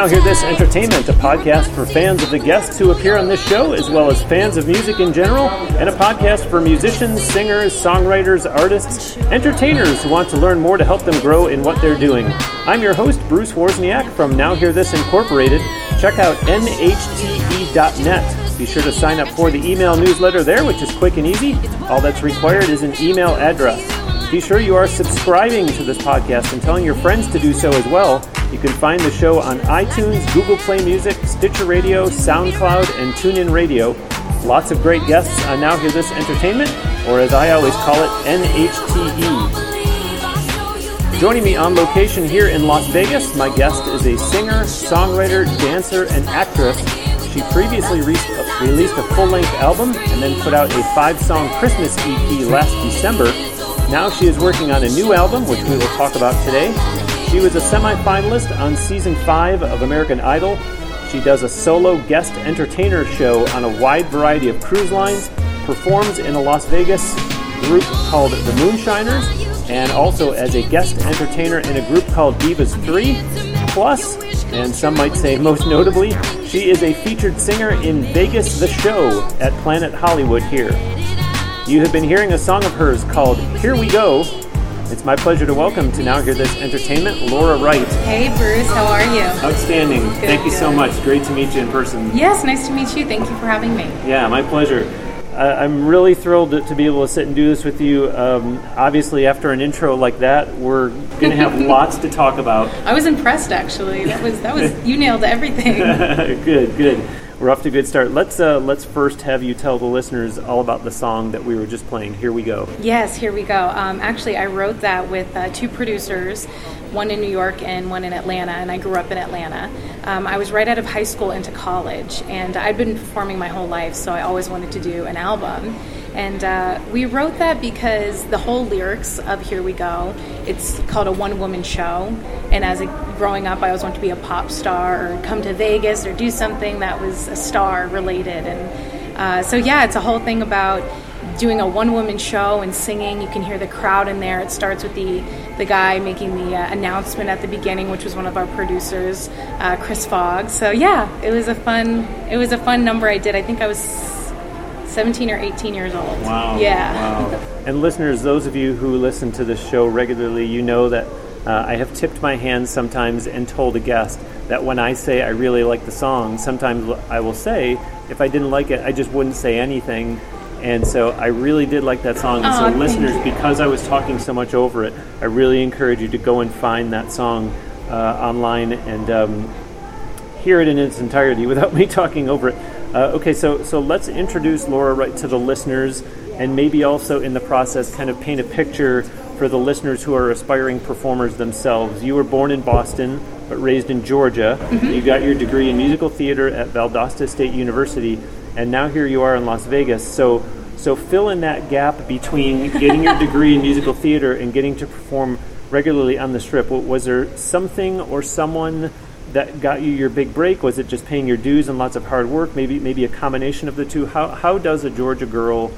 Now Hear This Entertainment, a podcast for fans of the guests who appear on this show, as well as fans of music in general, and a podcast for musicians, singers, songwriters, artists, entertainers who want to learn more to help them grow in what they're doing. I'm your host, Bruce Wozniak from Now Hear This Incorporated. Check out nhte.net. Be sure to sign up for the email newsletter there, which is quick and easy. All that's required is an email address. Be sure you are subscribing to this podcast and telling your friends to do so as well. You can find the show on iTunes, Google Play Music, Stitcher Radio, SoundCloud, and TuneIn Radio. Lots of great guests on Now Hear This Entertainment, or as I always call it, NHTE. Joining me on location here in Las Vegas, my guest is a singer, songwriter, dancer, and actress. She previously re- released a full length album and then put out a five song Christmas EP last December. Now she is working on a new album, which we will talk about today. She was a semi-finalist on season five of American Idol. She does a solo guest entertainer show on a wide variety of cruise lines, performs in a Las Vegas group called the Moonshiners, and also as a guest entertainer in a group called Divas 3. Plus, and some might say most notably, she is a featured singer in Vegas the Show at Planet Hollywood here. You have been hearing a song of hers called Here We Go. It's my pleasure to welcome to Now Hear This Entertainment, Laura Wright. Hey Bruce, how are you? Outstanding. Good, Thank you so much. Great to meet you in person. Yes, nice to meet you. Thank you for having me. Yeah, my pleasure. I'm really thrilled to, to be able to sit and do this with you. Um, obviously, after an intro like that, we're going to have lots to talk about. I was impressed actually. That was that was you nailed everything. good, good. We're off to a good start. Let's uh, let's first have you tell the listeners all about the song that we were just playing. Here we go. yes, here we go. Um, actually, I wrote that with uh, two producers, one in New York and one in Atlanta, and I grew up in Atlanta. Um, I was right out of high school into college, and I'd been performing my whole life, so I always wanted to do an album. And uh, we wrote that because the whole lyrics of Here We Go, it's called a one woman show. And as a, growing up, I always wanted to be a pop star or come to Vegas or do something that was a star related. And uh, so, yeah, it's a whole thing about doing a one woman show and singing. You can hear the crowd in there. It starts with the, the guy making the uh, announcement at the beginning, which was one of our producers, uh, Chris Fogg. So, yeah, it was a fun, it was a fun number I did. I think I was 17 or 18 years old. Wow. Yeah. Wow. and listeners, those of you who listen to this show regularly, you know that uh, I have tipped my hand sometimes and told a guest that when I say I really like the song, sometimes I will say if I didn't like it, I just wouldn't say anything. And so I really did like that song. And Aw, so, listeners, you. because I was talking so much over it, I really encourage you to go and find that song uh, online and um, hear it in its entirety without me talking over it. Uh, okay, so so let's introduce Laura Wright to the listeners, and maybe also in the process, kind of paint a picture for the listeners who are aspiring performers themselves. You were born in Boston, but raised in Georgia. You got your degree in musical theater at Valdosta State University, and now here you are in Las Vegas. So. So fill in that gap between getting your degree in musical theater and getting to perform regularly on the strip. Was there something or someone that got you your big break? Was it just paying your dues and lots of hard work? Maybe maybe a combination of the two. How how does a Georgia girl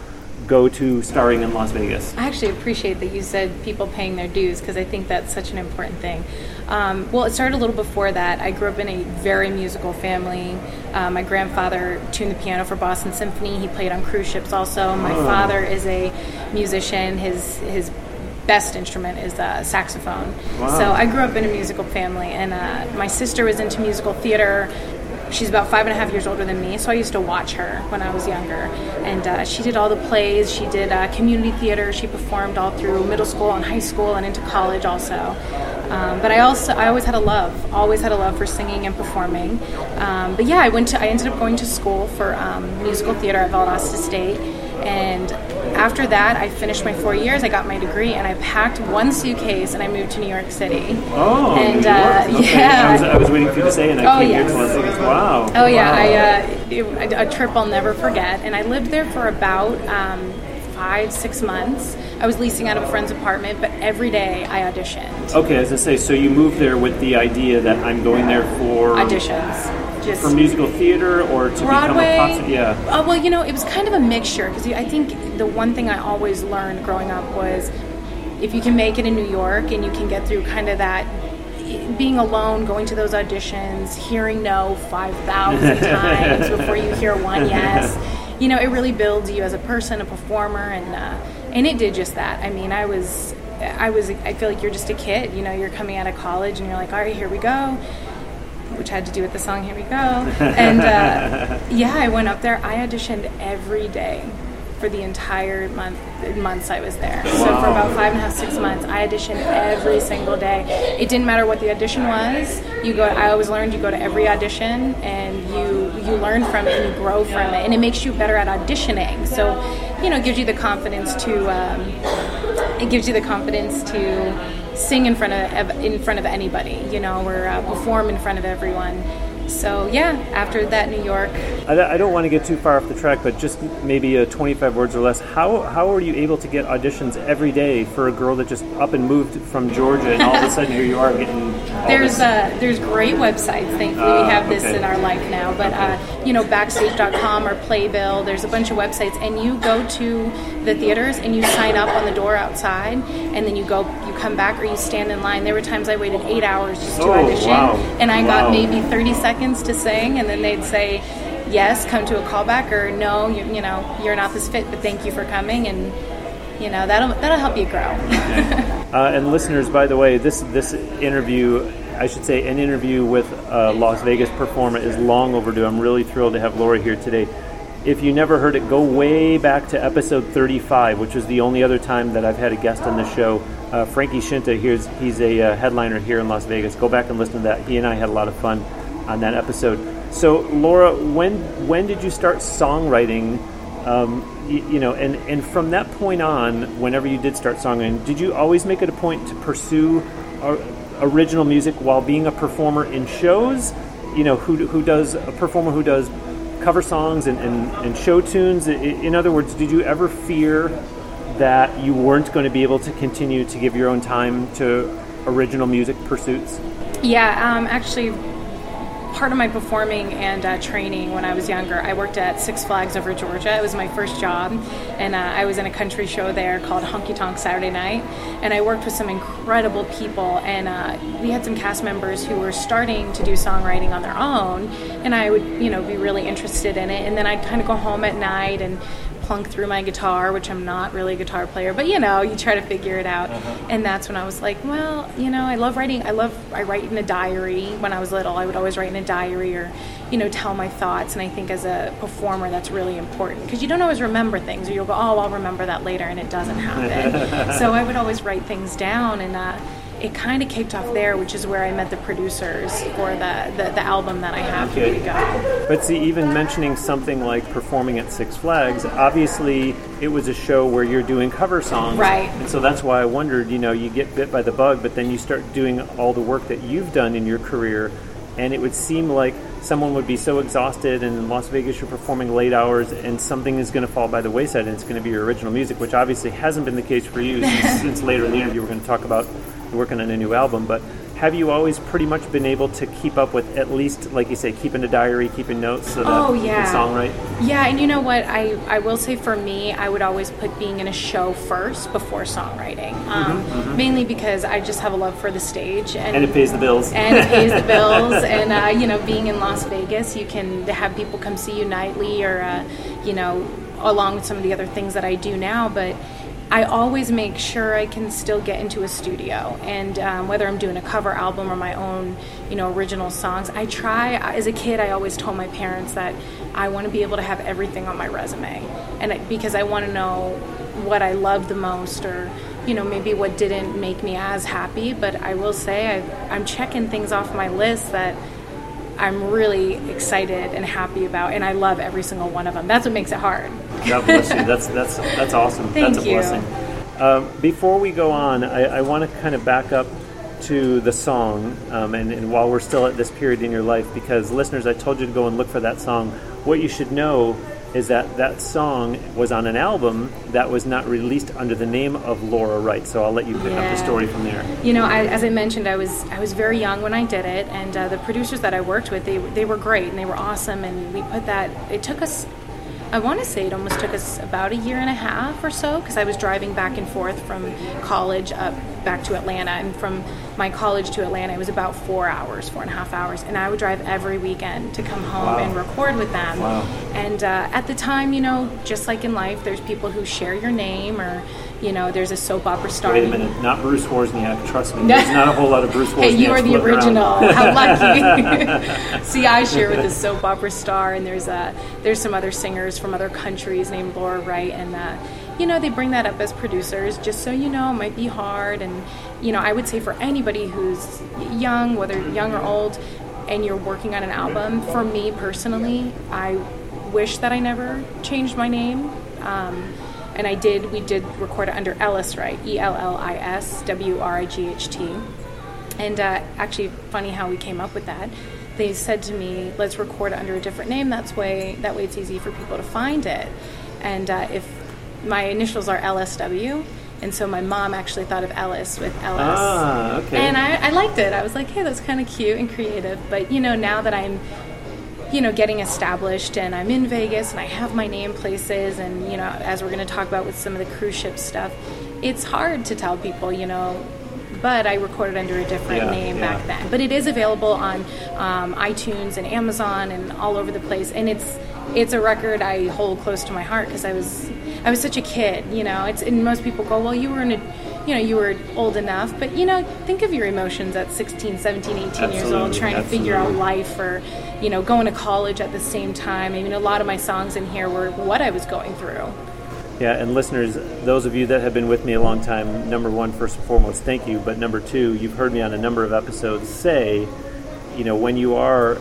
go to starring in Las Vegas? I actually appreciate that you said people paying their dues because I think that's such an important thing. Um, well, it started a little before that. I grew up in a very musical family. Uh, my grandfather tuned the piano for Boston Symphony. He played on cruise ships also. My Oh. father is a musician. His his best instrument is uh, saxophone. Wow. So I grew up in a musical family, and uh, my sister was into musical theater. She's about five and a half years older than me, so I used to watch her when I was younger. And uh, she did all the plays. She did uh, community theater. She performed all through middle school and high school and into college also. Um, but I also I always had a love, always had a love for singing and performing. Um, but yeah, I went to I ended up going to school for um, musical theater at Valdosta State, and after that I finished my four years. I got my degree, and I packed one suitcase and I moved to New York City. Oh, And, uh, Okay. yeah. I was, I was waiting for you to say, and I Oh, came yes. here to Las Vegas. Wow. Oh yeah, Wow. I uh, it, a, a trip I'll never forget, and I lived there for about um, five six months. I was leasing out of a friend's apartment, but every day I auditioned. Okay, as I say, so you moved there with the idea that I'm going there for Auditions, just for musical theater or to Broadway. become a pop. Yeah. Uh, well, you know, it was kind of a mixture because I think the one thing I always learned growing up was if you can make it in New York and you can get through kind of that being alone, going to those auditions, hearing no 5,000 times before you hear one yes, you know, it really builds you as a person, a performer, and uh, and it did just that. I mean, I was, I was, I feel like you're just a kid. You know, you're coming out of college, and you're like, all right, here we go. Which had to do with the song "Here We Go," and uh, yeah, I went up there. I auditioned every day for the entire month months I was there. So for about five and a half, six months, I auditioned every single day. It didn't matter what the audition was. You go. I always learned you go to every audition and you you learn from it and you grow from it, and it makes you better at auditioning. So you know, it gives you the confidence to. Um, it gives you the confidence to sing in front of in front of anybody, you know, or uh, perform in front of everyone so yeah, after that, New York. I, I, don't want to get too far off the track, but just maybe a 25 words or less. How how are you able to get auditions every day for a girl that just up and moved from Georgia, and all of a sudden here you are getting? there's uh, there's great websites. Thankfully, uh, we have this okay. in our life now. But okay. uh, you know, Backstage.com or Playbill. There's a bunch of websites, and you go to the theaters and you sign up on the door outside, and then you go, you come back, or you stand in line. There were times I waited eight hours just to oh, audition, wow. and I wow. got maybe 30 seconds to sing, and then they'd say, "Yes, come to a callback," or "No, you, you know, you're not this fit, but thank you for coming," and you know that'll that'll help you grow. uh, and listeners, by the way, this this interview I should say, an interview with a Las Vegas performer is long overdue. I'm really thrilled to have Laura here today. If you never heard it, go way back to episode 35, which is the only other time that I've had a guest on the show. Uh, Frankie Scinta, here's, he's a uh, headliner here in Las Vegas. Go back and listen to that. He and I had a lot of fun on that episode. So, Laura, when when did you start songwriting? Um, you, you, know, and, and from that point on, whenever you did start songwriting, did you always make it a point to pursue uh, original music while being a performer in shows? You know, who, who does a performer who does cover songs and, and, and show tunes? In other words, did you ever fear that you weren't going to be able to continue to give your own time to original music pursuits? Yeah, um, actually, part of my performing and uh, training when I was younger, I worked at Six Flags over Georgia. It was my first job, and uh, I was in a country show there called Honky Tonk Saturday Night. And I worked with some incredible people, and uh, we had some cast members who were starting to do songwriting on their own, and I would, you know, be really interested in it. And then I'd kind of go home at night and plunk through my guitar, which I'm not really a guitar player, but you know, you try to figure it out. Uh-huh. And that's when I was like, well, you know, I love writing. I love I write in a diary. When I was little, I would always write in a diary or, you know, tell my thoughts. And I think as a performer, that's really important because you don't always remember things, or you'll go, oh, I'll remember that later, and it doesn't happen. so I would always write things down and. Uh, it kind of kicked off there, which is where I met the producers for the, the, the album that I have okay. to go. But see, even mentioning something like performing at Six Flags, obviously it was a show where you're doing cover songs. Right. And so that's why I wondered, you know, you get bit by the bug, but then you start doing all the work that you've done in your career, and it would seem like someone would be so exhausted and in Las Vegas you're performing late hours and something is going to fall by the wayside and it's going to be your original music, which obviously hasn't been the case for you since, since later in the interview we're going to talk about working on a new album, but have you always pretty much been able to keep up with at least, like you say, keeping a diary, keeping notes so that oh, yeah. you can songwrite? Yeah, and you know what? I, I will say for me, I would always put being in a show first before songwriting, um, mm-hmm, mm-hmm. mainly because I just have a love for the stage. And, and it pays the bills. And it pays the bills. and, uh, you know, being in Las Vegas, you can have people come see you nightly or, uh, you know, along with some of the other things that I do now, but I always make sure I can still get into a studio, and um, whether I'm doing a cover album or my own, you know, original songs, I try. As a kid, I always told my parents that I want to be able to have everything on my resume, and because I want to know what I love the most, or you know, maybe what didn't make me as happy. But I will say i I'm checking things off my list that I'm really excited and happy about, and I love every single one of them. That's what makes it hard. God bless you. That's that's that's awesome. Thank that's a you. blessing. Um, before we go on, I, I want to kind of back up to the song, um, and, and while we're still at this period in your life, because listeners, I told you to go and look for that song. What you should know is that that song was on an album that was not released under the name of Laura Wright. So I'll let you pick yeah. up the story from there. You know, I, as I mentioned, I was I was very young when I did it, and uh, the producers that I worked with, they they were great and they were awesome, and we put that. It took us I want to say it almost took us about a year and a half or so because I was driving back and forth from college up back to Atlanta. And from my college to Atlanta, it was about four hours, four and a half hours. And I would drive every weekend to come home Wow. and record with them. Wow. And uh, at the time, you know, just like in life, there's people who share your name or, you know, there's a soap opera star. Wait a minute, not Bruce Wozniak. Trust me, there's not a whole lot of Bruce Wozniak. Hey, you are the original. How lucky! See, I share with a soap opera star, and there's uh, there's some other singers from other countries named Laura Wright, and uh, you know they bring that up as producers, just so you know it might be hard, and you know I would say for anybody who's young, whether young or old, and you're working on an album, for me personally, I wish that I never changed my name. Um, and I did. We did record it under Ellis Wright, E L L I S W R I G H T. And uh, actually, funny how we came up with that. They said to me, "Let's record it under a different name. That's way that way it's easy for people to find it." And uh, if my initials are LSW, and so my mom actually thought of Ellis with Ellis. Ah, okay. And I, I liked it. I was like, "Hey, that's kind of cute and creative." But you know, now that I'm you know, getting established and I'm in Vegas and I have my name places and, you know, as we're going to talk about with some of the cruise ship stuff, it's hard to tell people, you know, but I recorded under a different Yeah, name yeah. back then. But it is available on um, iTunes and Amazon and all over the place. And it's it's a record I hold close to my heart because I was I was such a kid, you know. It's and most people go, well, you were in a you know, you were old enough, but you know, think of your emotions at 16, 17, 18 years old, Absolutely, trying to figure out life or you know going to college at the same time. I mean a lot of my songs in here were what i was going through. Yeah, and listeners, those of you that have been with me a long time, number one, first and foremost, thank you. But number two, you've heard me on a number of episodes say, you know, when you are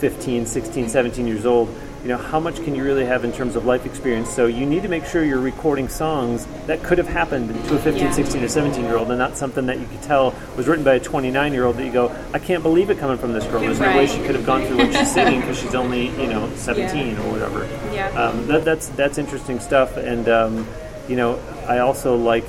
15, 16, 17 years old, you know, how much can you really have in terms of life experience? So you need to make sure you're recording songs that could have happened to a 15, Yeah. 16, or 17 year old and not something that you could tell was written by a 29 year old that you go, I can't believe it coming from this girl. There's no way she could have gone through what she's singing because she's only, you know, 17 or whatever. Yeah. Um, that, that's that's interesting stuff, and um, you know, I also like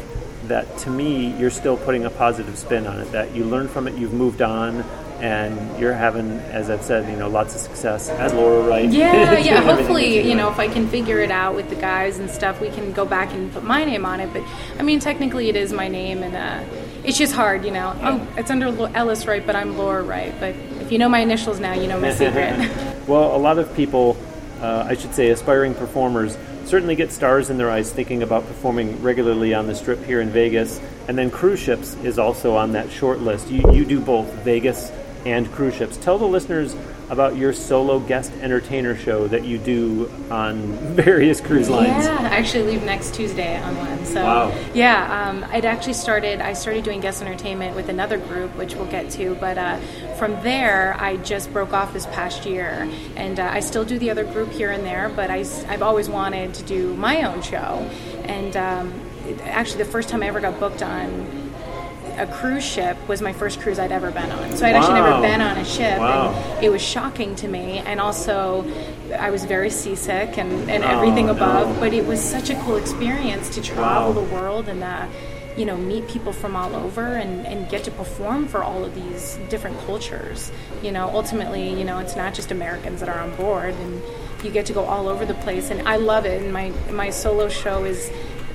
that. To me, you're still putting a positive spin on it. That you learn from it, you've moved on, and you're having, as I've said, you know, lots of success. As Laura Wright, yeah yeah hopefully you're know if i can figure it out with the guys and stuff we can go back and put my name on it but i mean technically it is my name and uh, it's just hard you know oh it's under ellis Wright, but i'm laura Wright. but if you know my initials now you know my secret well, a lot of people, uh, I should say, aspiring performers, certainly get stars in their eyes thinking about performing regularly on the strip here in Vegas. And then cruise ships is also on that short list. You, you do both Vegas and cruise ships. Tell the listeners about your solo guest entertainer show that you do on various cruise lines. Yeah, I actually leave next Tuesday on one. So Wow. yeah, um, I'd actually started. I started doing guest entertainment with another group, which we'll get to. But uh, from there, I just broke off this past year, and uh, I still do the other group here and there. But I, have always wanted to do my own show, and um, it- actually, the first time I ever got booked on a cruise ship was my first cruise I'd ever been on. So I'd actually never been on a ship, Wow. and it was shocking to me. And also, I was very seasick and, and Oh, everything no. above. But it was such a cool experience to travel Wow. the world and uh, you know meet people from all over and, and get to perform for all of these different cultures. You know, ultimately, you know, it's not just Americans that are on board, and you get to go all over the place. And I love it. And my my solo show is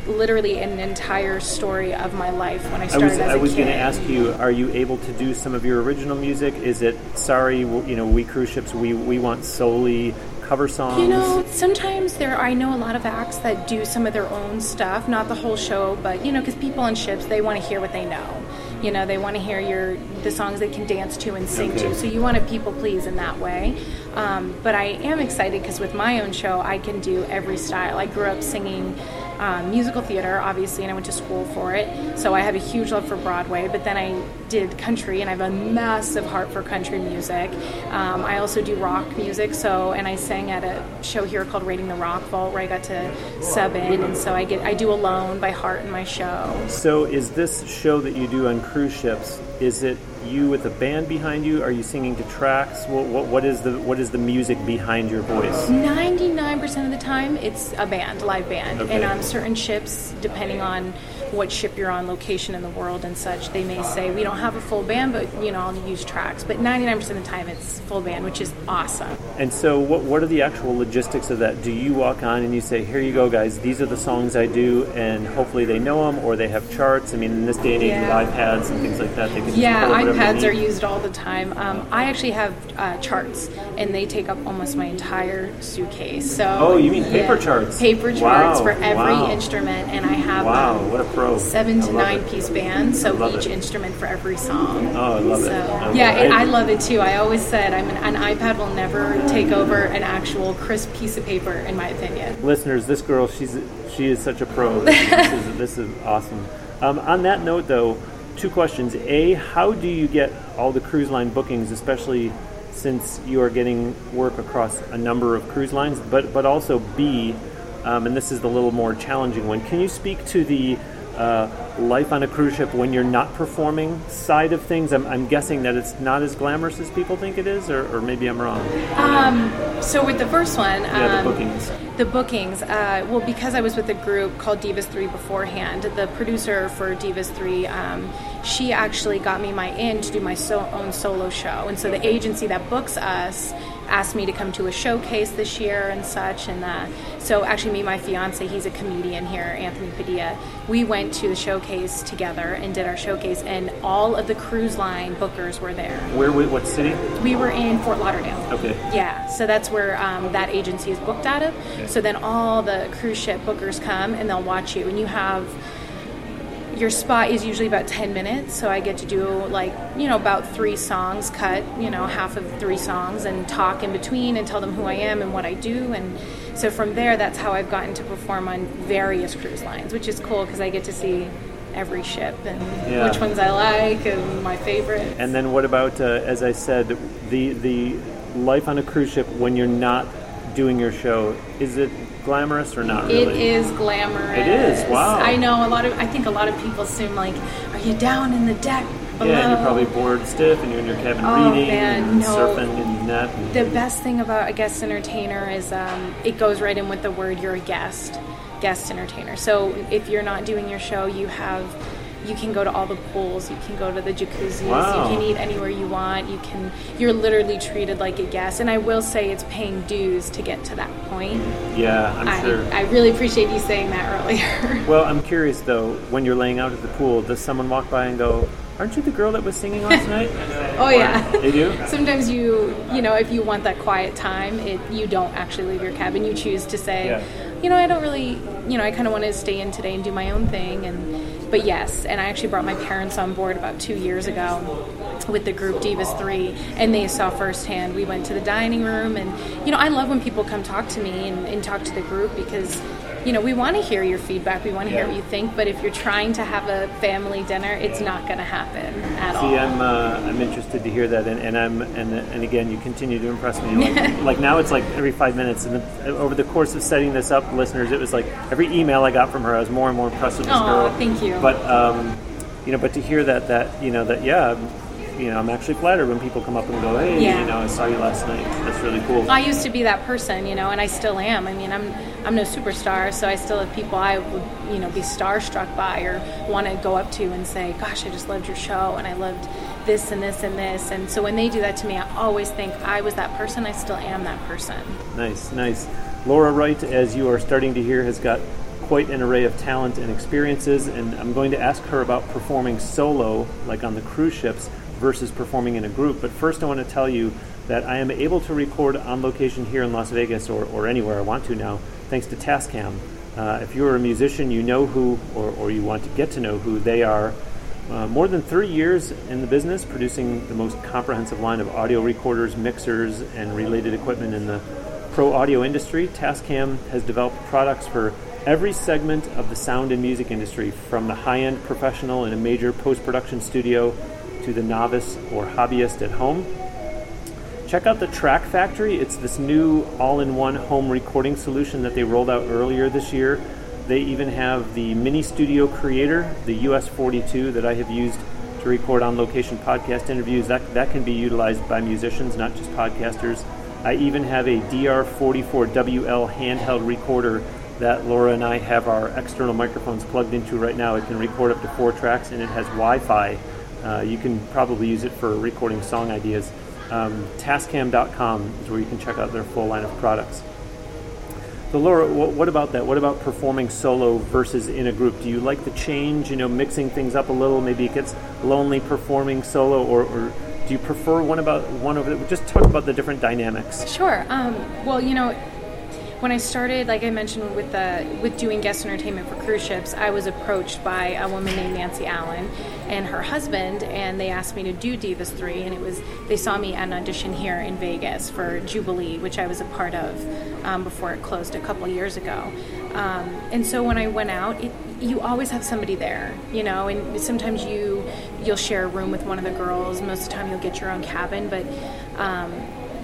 literally an entire story of my life when I I started was as was going to ask you: Are you able to do some of your original music? Is it sorry, you know, we cruise ships, we we want solely cover songs? You know, sometimes there. I know a lot of acts that do some of their own stuff, not the whole show, but you know, because people on ships they want to hear what they know. You know, they want to hear your the songs they can dance to and sing Okay. to. So you want to people please in that way. Um, but I am excited because with my own show, I can do every style. I grew up singing. Um, musical theater, obviously, and I went to school for it. So I have a huge love for Broadway. But then I did country, and I have a massive heart for country music. Um, I also do rock music. So, and I sang at a show here called Raiding the Rock Vault, where I got to sub in, and so I get I do Alone by heart in my show. So, is this show that you do on cruise ships? Is it you with a band behind you? Are you singing to tracks? What, what, what is the what is the music behind your voice? Ninety-nine percent of the time, it's a band, live band, Okay. and on certain ships, depending on what ship you're on, location in the world, and such. They may say we don't have a full band, but you know I'll use tracks. But 99% of the time it's full band, which is awesome. And so, what what are the actual logistics of that? Do you walk on and you say, "Here you go, guys. These are the songs I do," and hopefully they know them, or they have charts. I mean, in this day and age Yeah. with iPads and things like that, they can Yeah, pull whatever they iPads are used all the time. Um, I actually have uh, charts, and they take up almost my entire suitcase. So Oh, you mean paper charts? Paper charts Wow, for every wow. instrument, and I have Wow, um, what a pro! Seven to nine it. piece band, so each it. instrument for every song. Oh, I love it. So, I love yeah, it. I, I love it too. I always said I'm an, an iPad will never take over an actual crisp piece of paper, in my opinion. listeners, this girl, she's she is such a pro. This, is, this, is, this is awesome. Um, on that note, though, two questions. A, how do you get all the cruise line bookings, especially since you are getting work across a number of cruise lines? But but also B, um, and this is the little more challenging one. Can you speak to the uh, life on a cruise ship when you're not performing side of things? I'm, I'm guessing that it's not as glamorous as people think it is, or, or maybe I'm wrong. So with the first one, Yeah, um, the bookings. The bookings. Uh, well, because I was with a group called Divas Three beforehand, the producer for Divas Three, um, she actually got me my in to do my so- own solo show, and so the agency that books us asked me to come to a showcase this year and such. And uh, so, actually, me and my fiance, he's a comedian here, Anthony Padilla. We went to the showcase together and did our showcase, and all of the cruise line bookers were there. Where? What city? We were in Fort Lauderdale. Okay. Yeah, so that's where um, that agency is booked out of. So then all the cruise ship bookers come and they'll watch you, and you have your spot is usually about 10 minutes so i get to do like you know about three songs cut you know half of three songs and talk in between and tell them who i am and what i do and so from there that's how i've gotten to perform on various cruise lines which is cool because i get to see every ship and Yeah. which ones i like and my favorite And then what about, uh, as I said, the the life on a cruise ship when you're not doing your show? Is it glamorous or not It really? is glamorous. It is, wow. I know a lot of. I think a lot of people assume like, are you down in the deck below? Yeah, and you're probably bored stiff, and you're in your cabin Oh, reading man, and no. surfing and that. and- The best thing about a guest entertainer is um, it goes right in with the word you're a guest, guest entertainer. So if you're not doing your show, you have. You can go to all the pools. You can go to the jacuzzis. Wow. You can eat anywhere you want. You can. You're literally treated like a guest. And I will say, it's paying dues to get to that point. yeah, I'm I, sure. I really appreciate you saying that earlier. well, I'm curious though. When you're laying out at the pool, does someone walk by and go, "Aren't you the girl that was singing last night?" Oh yeah. They do. Sometimes you, you know, if you want that quiet time, it you don't actually leave your cabin. You choose to say, Yeah. you know, I don't really, you know, I kind of want to stay in today and do my own thing. And but yes, and I actually brought my parents on board about two years ago with the group Divas Three, and they saw firsthand. We went to the dining room, and you know, I love when people come talk to me and, and talk to the group because. You know, we want to hear your feedback. We want to hear what you think. But if you're trying to have a family dinner, it's not going to happen at all. See, I'm uh, I'm interested to hear that, and, and I'm and and again, you continue to impress me. Like, like now, it's like every five minutes, and the, over the course of setting this up, listeners, it was like every email I got from her, I was more and more impressed with this Aw, girl. thank you. But um, you know, but to hear that that you know that yeah, you know, I'm actually flattered when people come up and go, hey, Yeah. you know, I saw you last night. That's really cool. I used to be that person, you know, and I still am. I mean, I'm I'm no superstar, so I still have people I would, you know, be starstruck by or want to go up to and say, "Gosh, I just loved your show, and I loved this and this and this." And so when they do that to me, I always think I was that person. I still am that person. Nice, nice. Laura Wright, as you are starting to hear, has got quite an array of talent and experiences, and I'm going to ask her about performing solo, like on the cruise ships, versus performing in a group. But first, I want to tell you that I am able to record on location here in Las Vegas or, or anywhere I want to now, thanks to Tascam. Uh, if you're a musician, you know who, or, or you want to get to know who they are. Uh, more than 30 years in the business, producing the most comprehensive line of audio recorders, mixers, and related equipment in the pro audio industry. Tascam has developed products for every segment of the sound and music industry, from the high end professional in a major post production studio to the novice or hobbyist at home. Check out the Track Factory. It's this new all in one home recording solution that they rolled out earlier this year. They even have the Mini Studio Creator, the US42 that I have used to record on location podcast interviews. That, that can be utilized by musicians, not just podcasters. I even have a DR44WL handheld recorder that Laura and I have our external microphones plugged into right now. It can record up to four tracks and it has Wi Fi. Uh, you can probably use it for recording song ideas. Um, Tascam.com is where you can check out their full line of products. So, Laura, what, about that? What about performing solo versus in a group? Do you like the change? You know, mixing things up a little. Maybe it gets lonely performing solo, or, or do you prefer one about one over? The, just talk about the different dynamics. Sure. Um, well, you know, when I started, like I mentioned, with the with doing guest entertainment for cruise ships, I was approached by a woman named Nancy Allen and her husband, and they asked me to do Divas Three, and it was they saw me at an audition here in Vegas for Jubilee, which I was a part of um, before it closed a couple years ago. Um, and so when I went out, it, you always have somebody there, you know, and sometimes you you'll share a room with one of the girls. Most of the time, you'll get your own cabin, but um,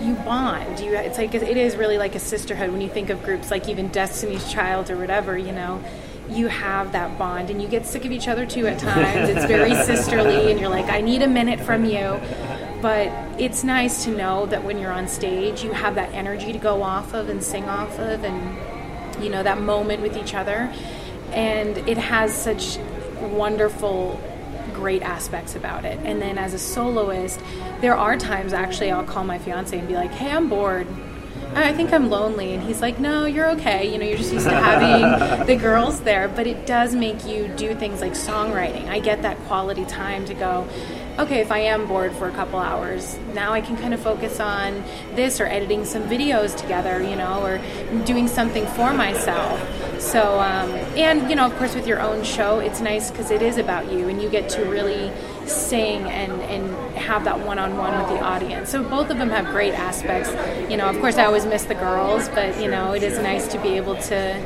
you bond. You it's like it is really like a sisterhood when you think of groups like even Destiny's Child or whatever. You know, you have that bond, and you get sick of each other too at times. It's very sisterly, and you're like, I need a minute from you. But it's nice to know that when you're on stage, you have that energy to go off of and sing off of, and you know that moment with each other. And it has such wonderful great aspects about it. And then as a soloist, there are times actually I'll call my fiance and be like, "Hey, I'm bored. I think I'm lonely." And he's like, "No, you're okay. You know, you're just used to having the girls there." But it does make you do things like songwriting. I get that quality time to go, okay, if I am bored for a couple hours, now I can kind of focus on this or editing some videos together, you know, or doing something for myself. So, um, and, you know, of course, with your own show, it's nice because it is about you and you get to really sing and, and have that one on one with the audience. So, both of them have great aspects. You know, of course, I always miss the girls, but, you know, it is nice to be able to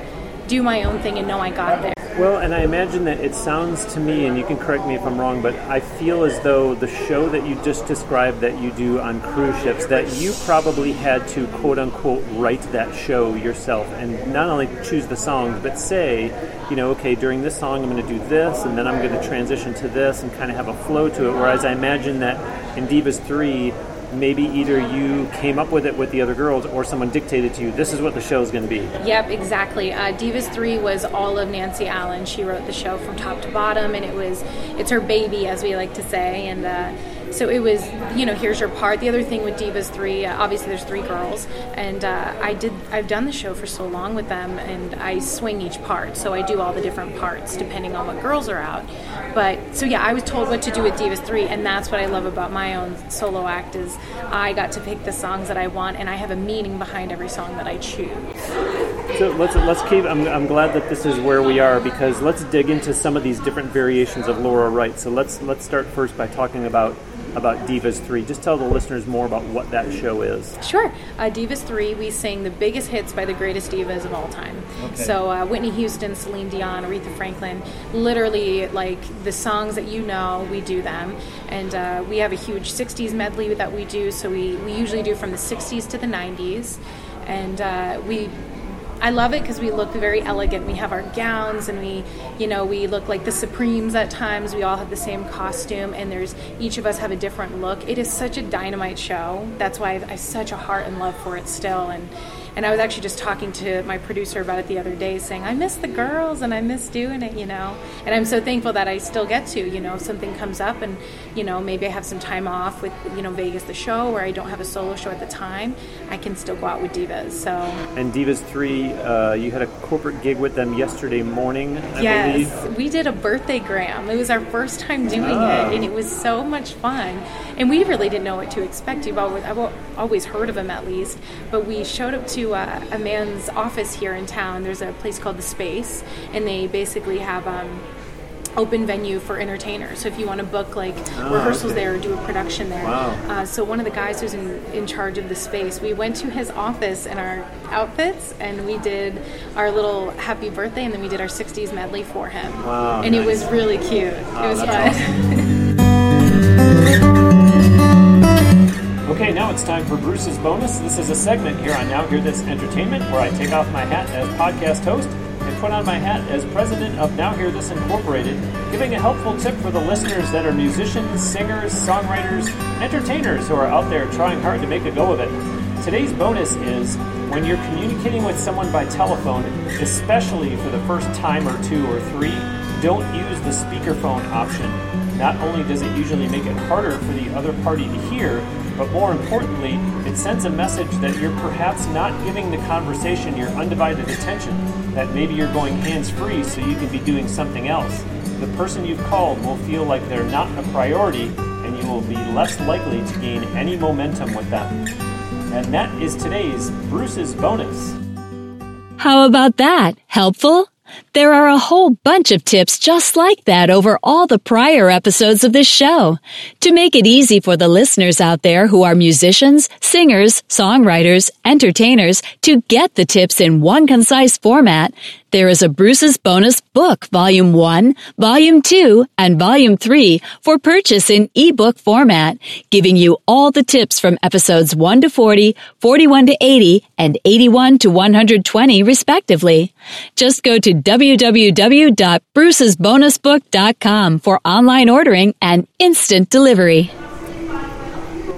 do my own thing and know I got there. Well, and I imagine that it sounds to me, and you can correct me if I'm wrong, but I feel as though the show that you just described that you do on cruise ships, that you probably had to quote unquote write that show yourself and not only choose the songs, but say, you know, okay, during this song I'm going to do this, and then I'm going to transition to this and kind of have a flow to it. Whereas I imagine that in Divas 3, maybe either you came up with it with the other girls or someone dictated to you this is what the show is going to be. Yep exactly. Uh, divas 3 was all of nancy allen. She wrote the show from top to bottom and it was it's her baby as we like to say and uh, so it was you know here's your part. The other thing with divas 3 uh, obviously there's three girls and uh, i did i've done the show for so long with them and i swing each part so i do all the different parts depending on what girls are out. But so yeah i was told what to do with divas 3 and that's what i love about my own solo act is i got to pick the songs that i want and i have a meaning behind every song that i choose. So let's let's keep I'm, I'm glad that this is where we are because let's dig into some of these different variations of laura wright. So let's let's start first by talking about about Divas 3. Just tell the listeners more about what that show is. Sure. Uh, Divas 3, we sing the biggest hits by the greatest divas of all time. Okay. So uh, Whitney Houston, Celine Dion, Aretha Franklin, literally like the songs that you know, we do them. And uh, we have a huge 60s medley that we do. So we, we usually do from the 60s to the 90s. And uh, we I love it because we look very elegant. We have our gowns and we, you know, we look like the Supremes at times. We all have the same costume and there's each of us have a different look. It is such a dynamite show. That's why I've, such a heart and love for it still. And and I was actually just talking to my producer about it the other day, saying, I miss the girls and I miss doing it, you know. And I'm so thankful that I still get to, you know, if something comes up and, you know, maybe I have some time off with, you know, Vegas the show where I don't have a solo show at the time, I can still go out with Divas. So. And Divas 3, uh, you had a corporate gig with them yesterday morning, I yes, believe. we did a birthday gram. It was our first time doing oh. it and it was so much fun. And we really didn't know what to expect. You've always, I've always heard of them at least, but we showed up to uh, a man's office here in town. There's a place called The Space, and they basically have. Um, open venue for entertainers. So if you want to book like oh, rehearsals okay. there or do a production there. Wow. Uh, so one of the guys who's in, in charge of the space, we went to his office in our outfits and we did our little happy birthday and then we did our 60s medley for him. Wow, and nice. it was really cute. Oh, it was fun. Awesome. Okay, now it's time for Bruce's bonus. This is a segment here on Now Hear This Entertainment where I take off my hat as podcast host and put on my hat as president of Now Hear This Incorporated, giving a helpful tip for the listeners that are musicians, singers, songwriters, entertainers who are out there trying hard to make a go of it. Today's bonus is when you're communicating with someone by telephone, especially for the first time or two or three, don't use the speakerphone option. Not only does it usually make it harder for the other party to hear, but more importantly, it sends a message that you're perhaps not giving the conversation your undivided attention, that maybe you're going hands free so you can be doing something else. The person you've called will feel like they're not a priority, and you will be less likely to gain any momentum with them. And that is today's Bruce's bonus. How about that? Helpful? There are a whole bunch of tips just like that over all the prior episodes of this show. To make it easy for the listeners out there who are musicians, singers, songwriters, entertainers to get the tips in one concise format, there is a Bruce's Bonus Book, Volume 1, Volume 2, and Volume 3 for purchase in ebook format, giving you all the tips from episodes 1 to 40, 41 to 80, and 81 to 120 respectively. Just go to www.brucesbonusbook.com for online ordering and instant delivery.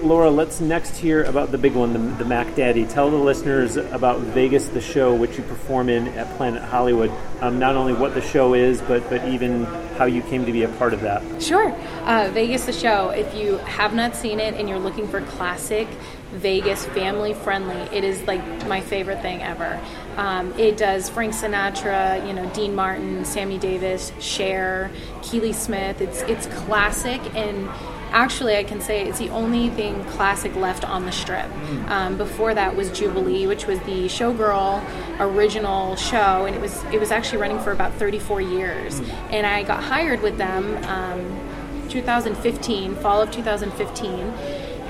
Laura, let's next hear about the big one, the, the, Mac Daddy. Tell the listeners about Vegas, the show, which you perform in at Planet Hollywood. Um, not only what the show is, but but even how you came to be a part of that. Sure, uh, Vegas, the show. If you have not seen it and you're looking for classic Vegas, family friendly, it is like my favorite thing ever. Um, it does Frank Sinatra, you know, Dean Martin, Sammy Davis, Cher, Keely Smith. It's it's classic and actually, I can say it's the only thing classic left on the strip. Mm. Um, before that was Jubilee, which was the Showgirl original show, and it was it was actually running for about 34 years. Mm. And I got hired with them um, 2015, fall of 2015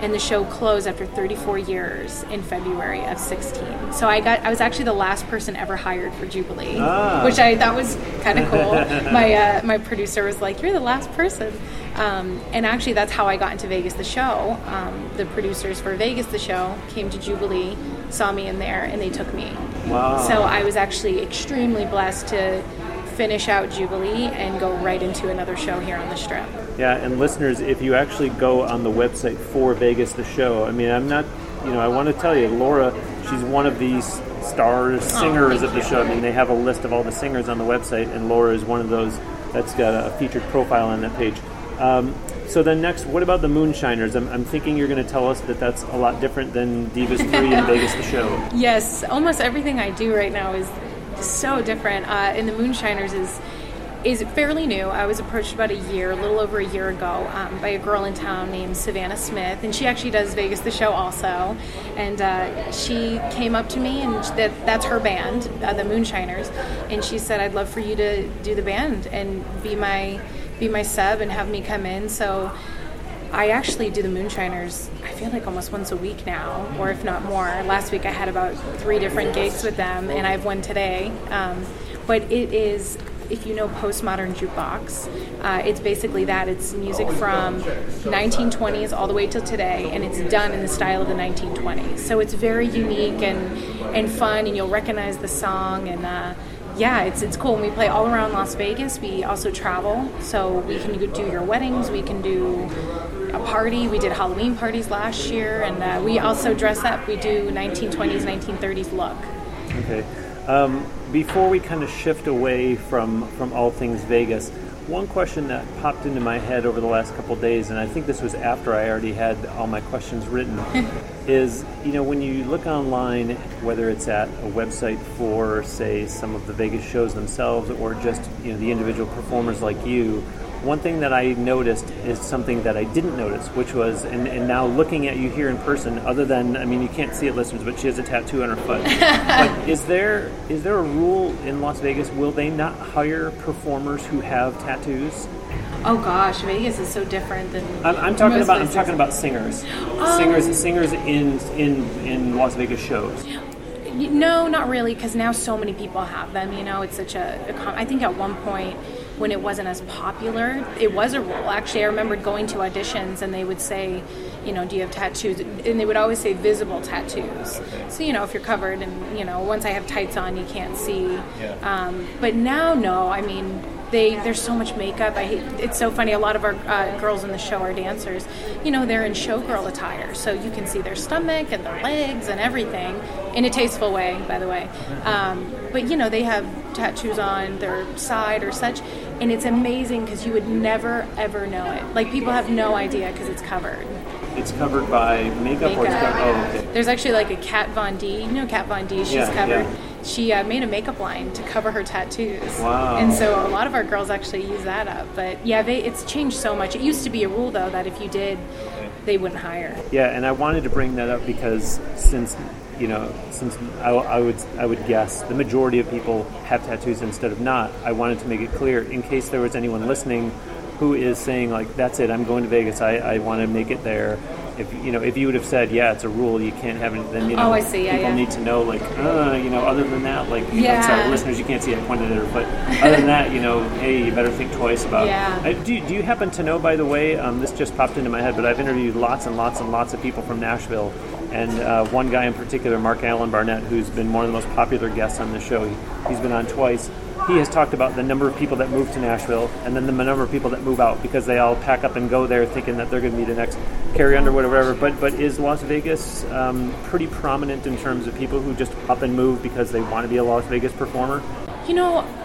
and the show closed after 34 years in February of 16. So I got I was actually the last person ever hired for Jubilee, ah. which I thought was kind of cool. my uh, my producer was like, "You're the last person," um, and actually that's how I got into Vegas the show. Um, the producers for Vegas the show came to Jubilee, saw me in there, and they took me. Wow! So I was actually extremely blessed to finish out Jubilee and go right into another show here on the Strip. Yeah, and listeners, if you actually go on the website for Vegas the show, I mean, I'm not, you know, I want to tell you, Laura, she's one of these stars, oh, singers oh, of the show. I mean, they have a list of all the singers on the website, and Laura is one of those that's got a featured profile on that page. Um, so then next, what about the Moonshiners? I'm, I'm thinking you're going to tell us that that's a lot different than Divas 3 and Vegas the show. Yes, almost everything I do right now is so different. Uh, and the Moonshiners is is fairly new. I was approached about a year, a little over a year ago, um, by a girl in town named Savannah Smith, and she actually does Vegas the show also. And uh, she came up to me, and that that's her band, uh, the Moonshiners, and she said, "I'd love for you to do the band and be my be my sub and have me come in." So. I actually do the Moonshiners, I feel like almost once a week now, or if not more. Last week I had about three different gigs with them, and I have one today. Um, but it is if you know postmodern jukebox, uh, it's basically that. It's music from 1920s all the way till today, and it's done in the style of the 1920s. So it's very unique and and fun, and you'll recognize the song and. Uh, yeah, it's it's cool. And we play all around Las Vegas. We also travel, so we can do your weddings. We can do a party. We did Halloween parties last year, and uh, we also dress up. We do 1920s, 1930s look. Okay. Um, before we kind of shift away from, from all things Vegas, one question that popped into my head over the last couple days, and I think this was after I already had all my questions written, is you know when you look online, whether it's at a website for say some of the Vegas shows themselves, or just you know the individual performers like you, one thing that I noticed is something that I didn't notice, which was, and, and now looking at you here in person, other than, I mean, you can't see it, listeners, but she has a tattoo on her foot. but is there is there a rule in Las Vegas? Will they not hire performers who have tattoos? Oh gosh, Vegas is so different than. I'm, I'm talking about. Places. I'm talking about singers, um, singers, singers in in in Las Vegas shows. No, not really, because now so many people have them. You know, it's such a, a. I think at one point when it wasn't as popular, it was a rule. Actually, I remember going to auditions and they would say, you know, do you have tattoos? And they would always say visible tattoos. So, you know, if you're covered and, you know, once I have tights on, you can't see. Um, but now, no. I mean, they there's so much makeup. I hate, it's so funny. A lot of our uh, girls in the show are dancers. You know, they're in showgirl attire, so you can see their stomach and their legs and everything in a tasteful way, by the way. Um, but you know, they have tattoos on their side or such, and it's amazing because you would never ever know it. Like people have no idea because it's covered. It's covered by makeup, or it's covered, oh, okay. There's actually like a Kat Von D. You know Kat Von D. She's Yeah, covered. yeah. She uh, made a makeup line to cover her tattoos. Wow. And so a lot of our girls actually use that up. But yeah, they, it's changed so much. It used to be a rule though that if you did, they wouldn't hire. Yeah, and I wanted to bring that up because since you know, since I, I would I would guess the majority of people have tattoos instead of not, I wanted to make it clear in case there was anyone listening who is saying like, "That's it, I'm going to Vegas. I, I want to make it there." If you know, if you would have said, "Yeah, it's a rule, you can't have it," then you know, Oh, I see, yeah, people yeah. need to know like, uh, you know, other than that, like, you know, Yeah. sorry, listeners, you can't see I pointed at her, but other than that, you know, hey, you better think twice about. Yeah. I, do, do you happen to know, by the way, um, this just popped into my head, but I've interviewed lots and lots and lots of people from Nashville, and uh, one guy in particular, Mark Allen Barnett, who's been one of the most popular guests on the show. He, he's been on twice. He has talked about the number of people that move to Nashville, and then the number of people that move out because they all pack up and go there thinking that they're going to be the next Carrie Underwood or whatever. But but is Las Vegas um, pretty prominent in terms of people who just up and move because they want to be a Las Vegas performer? You know,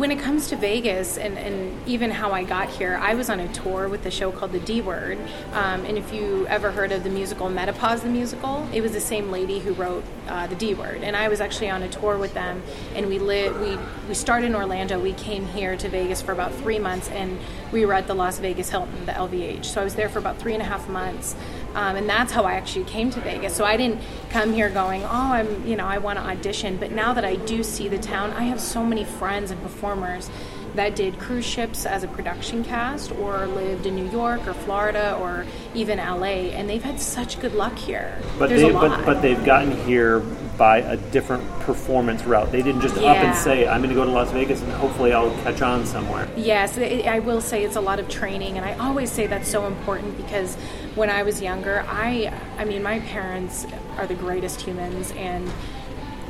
when it comes to Vegas and, and even how I got here, I was on a tour with a show called The D Word. Um, and if you ever heard of the musical Menopause the Musical, it was the same lady who wrote uh, The D Word. And I was actually on a tour with them. And we lived, we, we started in Orlando. We came here to Vegas for about three months. And we were at the Las Vegas Hilton, the LVH. So I was there for about three and a half months. Um, and that's how I actually came to Vegas. So I didn't come here going, oh, I'm, you know, I want to audition. But now that I do see the town, I have so many friends and performers that did cruise ships as a production cast or lived in New York or Florida or even LA, and they've had such good luck here. But There's they but but they've gotten here by a different performance route. They didn't just up and say, "I'm going to go to Las Vegas and hopefully I'll catch on somewhere." Yes, I will say it's a lot of training, and I always say that's so important because when I was younger, I, I mean, my parents are the greatest humans, and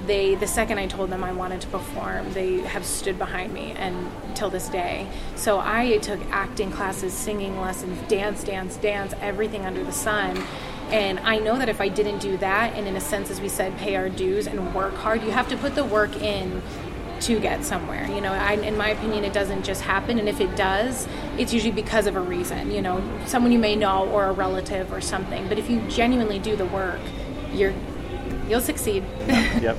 they, the second I told them I wanted to perform, they have stood behind me, and till this day. So I took acting classes, singing lessons, dance, dance, dance, everything under the sun. And I know that if I didn't do that, and in a sense, as we said, pay our dues and work hard, you have to put the work in to get somewhere. You know, I, in my opinion, it doesn't just happen, and if it does, it's usually because of a reason. You know, someone you may know or a relative or something. But if you genuinely do the work, you're you'll succeed. Yep.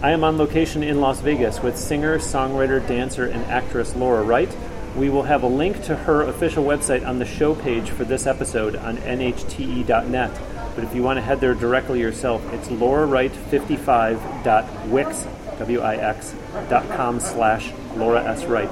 I am on location in Las Vegas with singer, songwriter, dancer, and actress Laura Wright. We will have a link to her official website on the show page for this episode on nhte.net. But if you want to head there directly yourself, it's laurawright55.wix, W-I-X, dot com slash Laura S. Wright.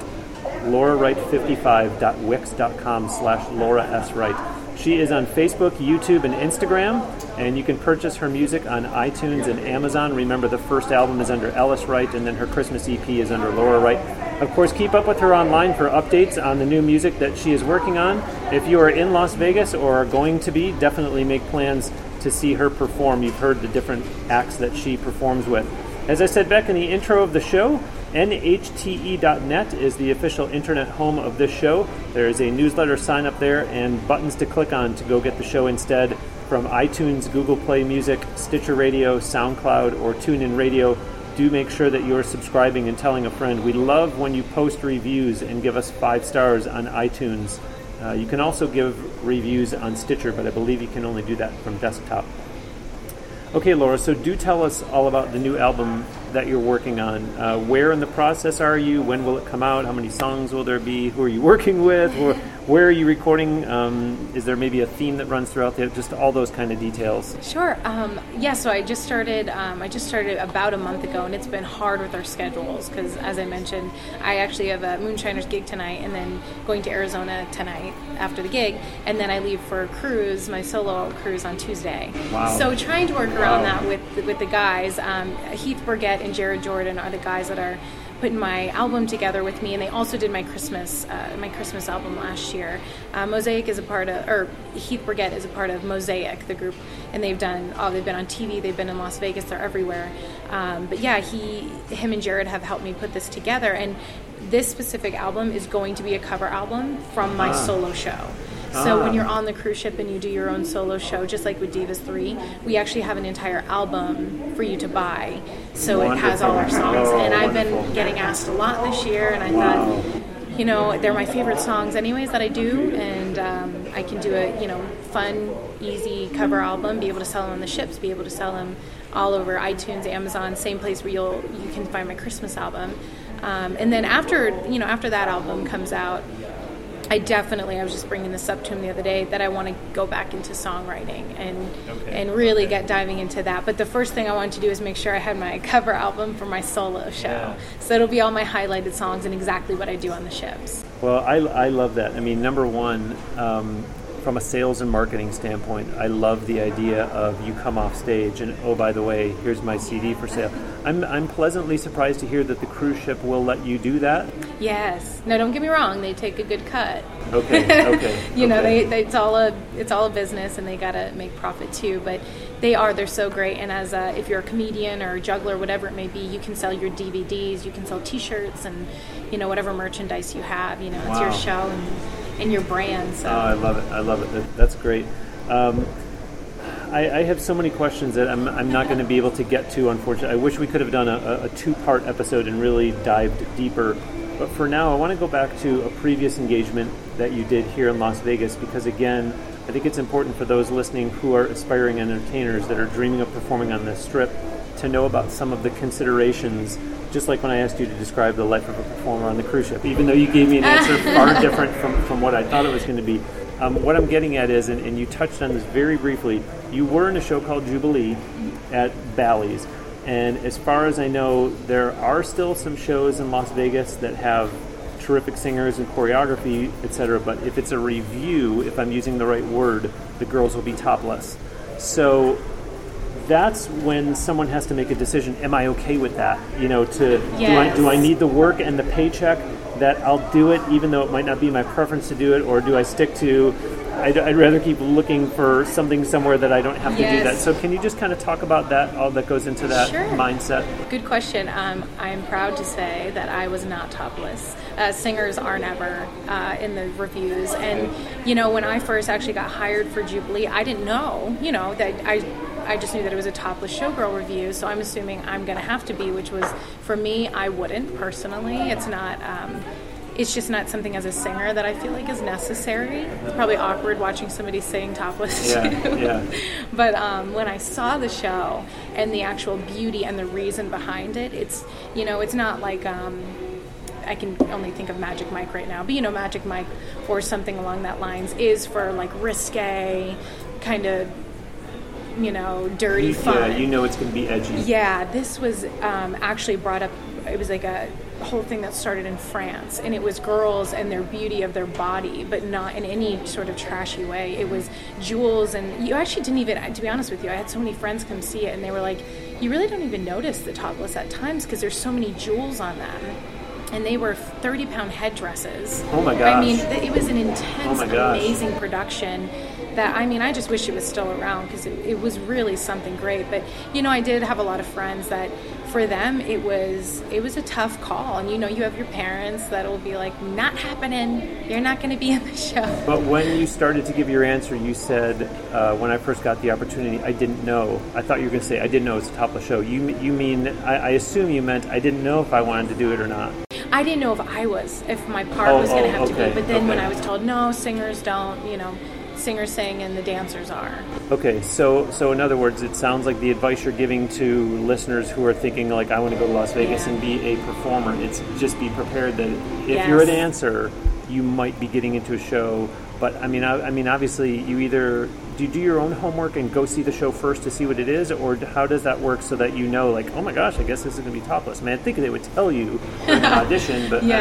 laurawright55.wix.com slash Laura S. Wright. She is on Facebook, YouTube, and Instagram, and you can purchase her music on iTunes and Amazon. Remember, the first album is under Ellis Wright, and then her Christmas EP is under Laura Wright. Of course, keep up with her online for updates on the new music that she is working on. If you are in Las Vegas or are going to be, definitely make plans to see her perform. You've heard the different acts that she performs with. As I said back in the intro of the show, nhte.net is the official internet home of this show. There is a newsletter sign up there and buttons to click on to go get the show instead from iTunes, Google Play Music, Stitcher Radio, SoundCloud, or TuneIn Radio. Do make sure that you're subscribing and telling a friend. We love when you post reviews and give us five stars on iTunes. Uh, you can also give reviews on Stitcher, but I believe you can only do that from desktop. Okay, Laura, so do tell us all about the new album that you're working on. Uh, where in the process are you? When will it come out? How many songs will there be? Who are you working with? Where, are you recording? Um, is there maybe a theme that runs throughout the just all those kind of details? Sure. Um, yeah. So I just started. Um, I just started about a month ago, and it's been hard with our schedules because, as I mentioned, I actually have a Moonshiners gig tonight, and then going to Arizona tonight after the gig, and then I leave for a cruise, my solo cruise on Tuesday. Wow. So trying to work around Wow. that with with the guys. Um, Heath Burgett and Jared Jordan are the guys that are putting my album together with me, and they also did my Christmas uh, my Christmas album last year. Uh, Mosaic is a part of, or Heath Burgett is a part of Mosaic, the group, and they've done. Oh, they've been on TV, they've been in Las Vegas, they're everywhere. Um, but yeah, he, him, and Jared have helped me put this together, and this specific album is going to be a cover album from my Ah. solo show. So Ah. when you're on the cruise ship and you do your own solo show, just like with Divas 3, we actually have an entire album for you to buy. So it has all our songs. Oh, and I've wonderful. been getting asked a lot this year, and I Wow. thought, you know, they're my favorite songs anyways that I do, and um, I can do a, you know, fun, easy cover album, be able to sell them on the ships, be able to sell them all over iTunes, Amazon, same place where you'll you can find my Christmas album. Um, and then after, you know, after that album comes out, I definitely I was just bringing this up to him the other day that I want to go back into songwriting and Okay. and really Okay. get diving into that. But the first thing I wanted to do is make sure I had my cover album for my solo show. Yeah. So it'll be all my highlighted songs and exactly what I do on the ships. Well, I, I love that. I mean, number one, um, from a sales and marketing standpoint, I love the idea of you come off stage and, oh, by the way, here's my CD for sale. I'm, I'm pleasantly surprised to hear that the cruise ship will let you do that. Yes. No, don't get me wrong. They take a good cut. Okay, okay. you know, they, they it's all a it's all a business, and they gotta make profit too. But they are they're so great. And as a, if you're a comedian or a juggler, whatever it may be, you can sell your DVDs, you can sell T-shirts, and you know whatever merchandise you have. You know, it's your show and, and your brand. So Oh, I love it. I love it. That, that's great. Um, I, I have so many questions that I'm, I'm not going to be able to get to, unfortunately. I wish we could have done a, a- a two part episode and really dived deeper. But for now, I want to go back to a previous engagement that you did here in Las Vegas because, again, I think it's important for those listening who are aspiring entertainers that are dreaming of performing on this strip to know about some of the considerations, just like when I asked you to describe the life of a performer on the cruise ship, even though you gave me an answer far different from, from what I thought it was going to be. Um, what I'm getting at is, and, and you touched on this very briefly, you were in a show called Jubilee at Bally's. And as far as I know, there are still some shows in Las Vegas that have terrific singers and choreography, etc. But if it's a revue, if I'm using the right word, the girls will be topless. So that's when someone has to make a decision. Am I okay with that? You know, to do I do I need the work and the paycheck that I'll do it, even though it might not be my preference to do it, or do I stick to? I'd, I'd rather keep looking for something somewhere that I don't have to do that. So, can you just kind of talk about that? All that goes into that Sure. mindset. Good question. Um, I'm proud to say that I was not topless. Uh, singers are never uh, in the revues. And, you know, when I first actually got hired for Jubilee, I didn't know, you know, that I. I just knew that it was a topless showgirl revue, so I'm assuming I'm going to have to be, which was for me, I wouldn't personally. It's not, um, it's just not something as a singer that I feel like is necessary. It's probably awkward watching somebody sing topless. Yeah, too. yeah. But um, when I saw the show and the actual beauty and the reason behind it, it's you know it's not like um, I can only think of Magic Mike right now, but you know Magic Mike or something along that lines is for like risque, kind of you know dirty fun. Yeah, you know it's going to be edgy. Yeah, this was um, actually brought up. It was like a whole thing that started in France, and it was girls and their beauty of their body, but not in any sort of trashy way. It was jewels, and you actually didn't even. To be honest with you, I had so many friends come see it, and they were like, "You really don't even notice the topless at times because there's so many jewels on them." And they were 30 pound headdresses. Oh my gosh. I mean, it was an intense, my gosh. amazing production that I mean, I just wish it was still around because it, it was really something great. But you know, I did have a lot of friends that for them it was it was a tough call, and you know, you have your parents that will be like, "Not happening. You're not going to be in the show." But when you started to give your answer, you said, uh, "When I first got the opportunity, I didn't know." I thought you were going to say, "I didn't know it was a topless show." You you mean? I, I assume you meant I didn't know if I wanted to do it or not. I didn't know if I was if my part Oh, was going to oh, have okay, to be. But then when. I was told, "No, singers don't," you know. Singers sing and the dancers are. Okay, so so in other words, it sounds like the advice you're giving to listeners who are thinking like, "I want to go to Las Vegas Yeah. and be a performer." It's just be prepared that if you're a dancer, you might be getting into a show. But I mean, I, I mean, obviously, you either do you do your own homework and go see the show first to see what it is, or how does that work so that you know, like, oh my gosh, I guess this is going to be topless. I mean, I think they would tell you in the audition, but I don't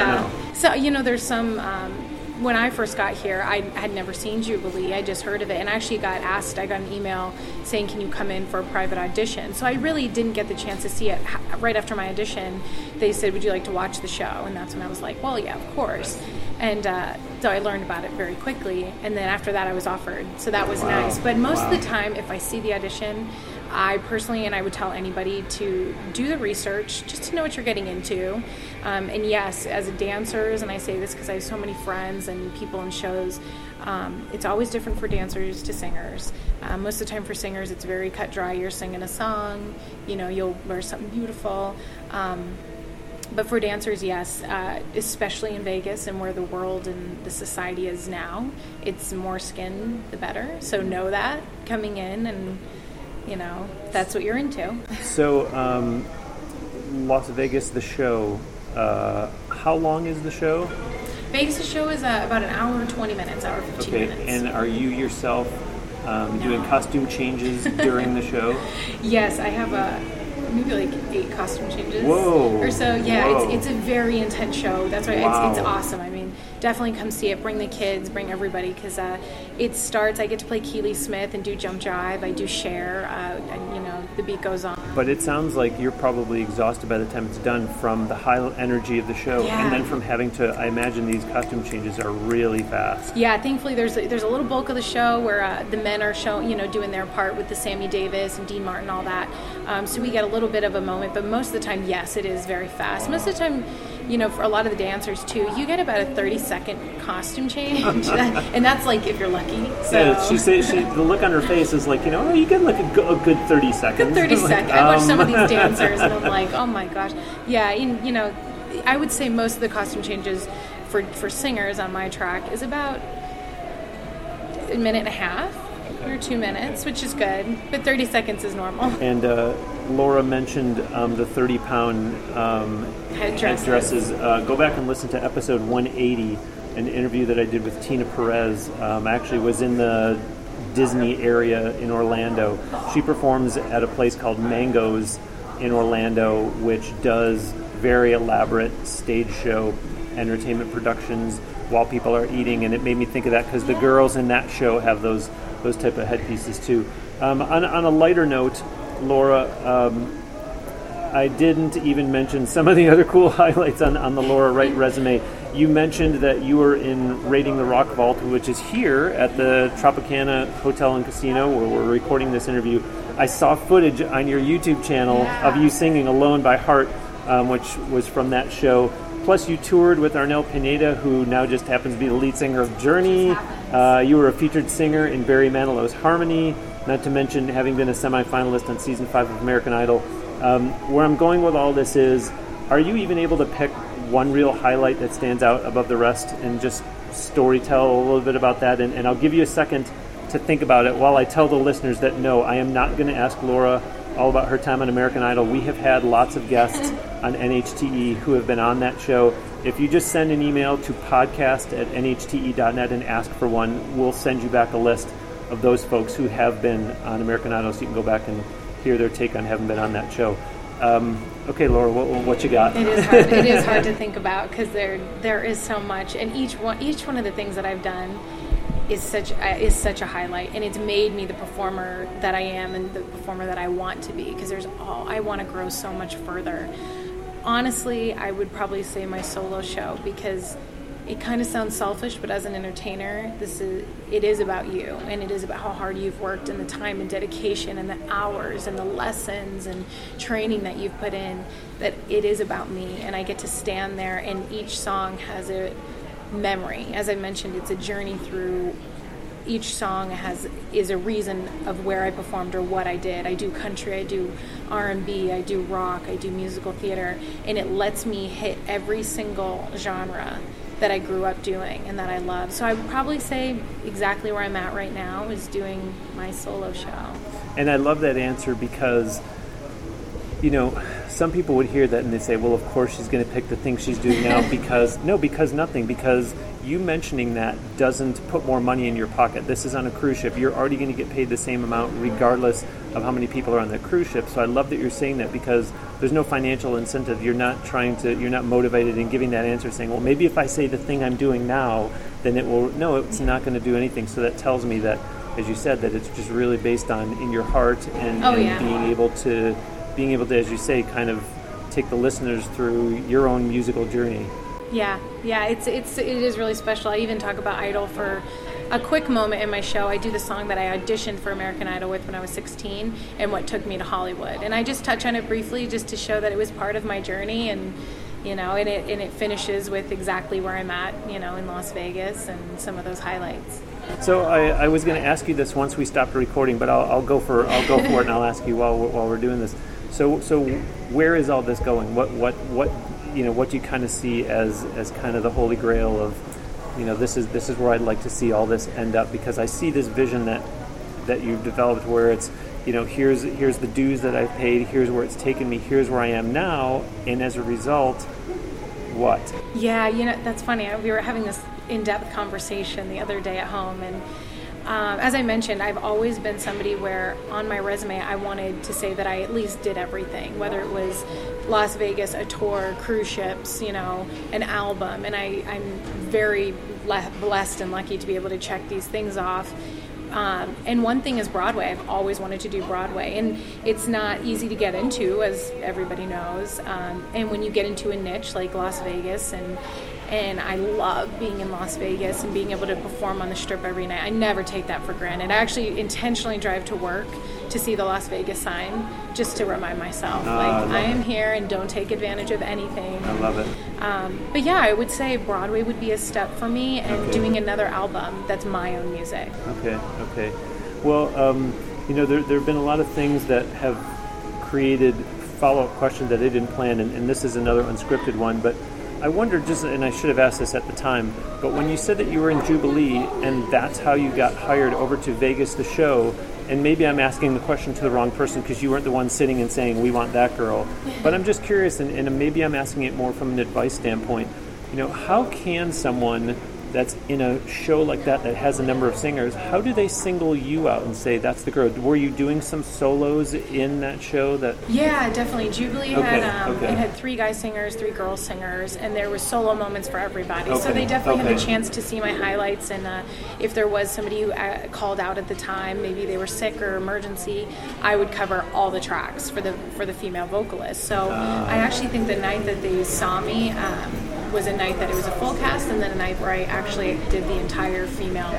know. So you know, there's some. Um, when I first got here, I had never seen Jubilee. I just heard of it, and I actually got asked. I got an email saying, "Can you come in for a private audition?" So I really didn't get the chance to see it. Right after my audition, they said, "Would you like to watch the show?" And that's when I was like, "Well, yeah, of course." And uh, so I learned about it very quickly. And then after that, I was offered. So that was Wow. nice. But most Wow. of the time, if I see the audition, I personally, and I would tell anybody to do the research just to know what you're getting into. Um, and yes, as dancers, and I say this because I have so many friends and people in shows, um, it's always different for dancers to singers. Um, most of the time, for singers, it's very cut dry. You're singing a song, you know, you'll wear something beautiful. Um, but for dancers, yes, uh, especially in Vegas and where the world and the society is now, it's more skin the better. So know that coming in, and you know that's what you're into. So, um, Las Vegas, the show. Uh, how long is the show? Vegas, the show is uh, about an hour and 20 minutes, hour 15 okay. minutes. And are you yourself um, doing costume changes during the show? Yes, I have a maybe like eight costume changes Whoa. or so. Yeah, Whoa. it's it's a very intense show. That's why Wow. it's, it's awesome. I mean, definitely come see it. Bring the kids, bring everybody because uh, it starts. I get to play Keely Smith and do jump jive. I do Cher, uh, and you know the beat goes on. But it sounds like you're probably exhausted by the time it's done from the high energy of the show, Yeah. and then from having to. I imagine these costume changes are really fast. Yeah, thankfully there's there's a little bulk of the show where uh, the men are showing, you know, doing their part with the Sammy Davis and Dean Martin, all that. Um, so we get a little bit of a moment, but most of the time, yes, it is very fast. Most of the time, you know, for a lot of the dancers too, you get about a 30 second costume change, and that's like if you're lucky. So. Yeah, she said she, the look on her face is like, you know, oh, you get like a, go- a good 30 seconds. Good 30 Like, seconds. I watch some of um, these dancers and I'm like, oh my gosh. Yeah, and, you know, I would say most of the costume changes for, for singers on my track is about a minute and a half or two minutes, which is good. But 30 seconds is normal. And uh, Laura mentioned um, the 30 pound um, Headdresses. headdresses. Uh, go back and listen to episode 180, an interview that I did with Tina Perez. Um, actually, was in the Disney area in Orlando. She performs at a place called Mangoes in Orlando, which does very elaborate stage show entertainment productions while people are eating, and it made me think of that because the girls in that show have those those type of headpieces too. Um, on, on a lighter note, Laura, um, I didn't even mention some of the other cool highlights on, on the Laura Wright resume. You mentioned that you were in Raiding the Rock Vault, which is here at the Tropicana Hotel and Casino, where we're recording this interview. I saw footage on your YouTube channel of you singing Alone by Heart, um, which was from that show. Plus, you toured with Arnel Pineda, who now just happens to be the lead singer of Journey. Uh, you were a featured singer in Barry Manilow's Harmony, not to mention having been a semifinalist on season five of American Idol. Um, where I'm going with all this is, are you even able to pick one real highlight that stands out above the rest and just story tell a little bit about that? And, and I'll give you a second to think about it while I tell the listeners that no, I am not going to ask Laura all about her time on American Idol. We have had lots of guests on NHTE who have been on that show. If you just send an email to podcast at nhte.net and ask for one, we'll send you back a list of those folks who have been on American Idol so you can go back and hear their take on having been on that show. Um, okay, Laura, what, what you got? It is hard. it is hard to think about because there there is so much, and each one each one of the things that I've done is such uh, is such a highlight, and it's made me the performer that I am and the performer that I want to be. Because there's all I want to grow so much further. Honestly, I would probably say my solo show because it kind of sounds selfish, but as an entertainer, this is it is about you, and it is about how hard you've worked, and the time and dedication, and the hours, and the lessons and training that you've put in. That it is about me, and I get to stand there, and each song has a memory. As I mentioned, it's a journey through. Each song has is a reason of where I performed or what I did. I do country, I do R and B, I do rock, I do musical theater, and it lets me hit every single genre that I grew up doing and that I love. So I would probably say exactly where I'm at right now is doing my solo show. And I love that answer because, you know, some people would hear that and they say, well, of course she's going to pick the thing she's doing now because, no, because nothing. Because you mentioning that doesn't put more money in your pocket. This is on a cruise ship. You're already going to get paid the same amount regardless of how many people are on the cruise ship. So I love that you're saying that because there's no financial incentive. You're not trying to, you're not motivated in giving that answer saying, well, maybe if I say the thing I'm doing now, then it will, no, it's not going to do anything. So that tells me that, as you said, that it's just really based on in your heart and, Oh, and yeah. being able to, being able to, as you say, kind of take the listeners through your own musical journey. Yeah, yeah, it's it's it is really special. I even talk about Idol for a quick moment in my show, I do the song that I auditioned for American Idol with when I was 16 and what took me to Hollywood. And I just touch on it briefly just to show that it was part of my journey and you know, and it and it finishes with exactly where I'm at, you know, in Las Vegas and some of those highlights. So I, I was going to ask you this once we stopped recording, but I'll, I'll go for I'll go for it and I'll ask you while we're, while we're doing this. So so where is all this going? What what what you know what do you kind of see as as kind of the holy grail of you know this is this is where I'd like to see all this end up because I see this vision that that you've developed where it's you know here's here's the dues that I've paid here's where it's taken me here's where I am now and as a result what? Yeah you know that's funny. We were having this in-depth conversation the other day at home and um, as I mentioned, I've always been somebody where on my resume I wanted to say that I at least did everything, whether it was Las Vegas, a tour, cruise ships, you know, an album. And I, I'm very blessed and lucky to be able to check these things off. Um, and one thing is Broadway. I've always wanted to do Broadway, and it's not easy to get into, as everybody knows. Um, and when you get into a niche like Las Vegas and and I love being in Las Vegas and being able to perform on the strip every night. I never take that for granted. I actually intentionally drive to work to see the Las Vegas sign just to remind myself, oh, like I, I am it. here and don't take advantage of anything. I love it. Um, but yeah, I would say Broadway would be a step for me, and okay. doing another album that's my own music. Okay, okay. Well, um, you know, there, there have been a lot of things that have created follow-up questions that I didn't plan, and, and this is another unscripted one, but I wonder just, and I should have asked this at the time, but when you said that you were in Jubilee and that's how you got hired over to Vegas the show, and maybe I'm asking the question to the wrong person because you weren't the one sitting and saying, we want that girl. But I'm just curious, and, and maybe I'm asking it more from an advice standpoint. You know, how can someone that's in a show like that that has a number of singers, how do they single you out and say that's the girl? Were you doing some solos in that show? That yeah, definitely. Jubilee okay, had um, okay. it had three guy singers, three girl singers, and there were solo moments for everybody. Okay, so they definitely had the chance to see my highlights, and uh, if there was somebody who uh, called out at the time, maybe they were sick or emergency, I would cover all the tracks for the for the female vocalist. So uh, I actually think the night that they saw me. Um, was a night that it was a full cast, and then a night where I actually did the entire female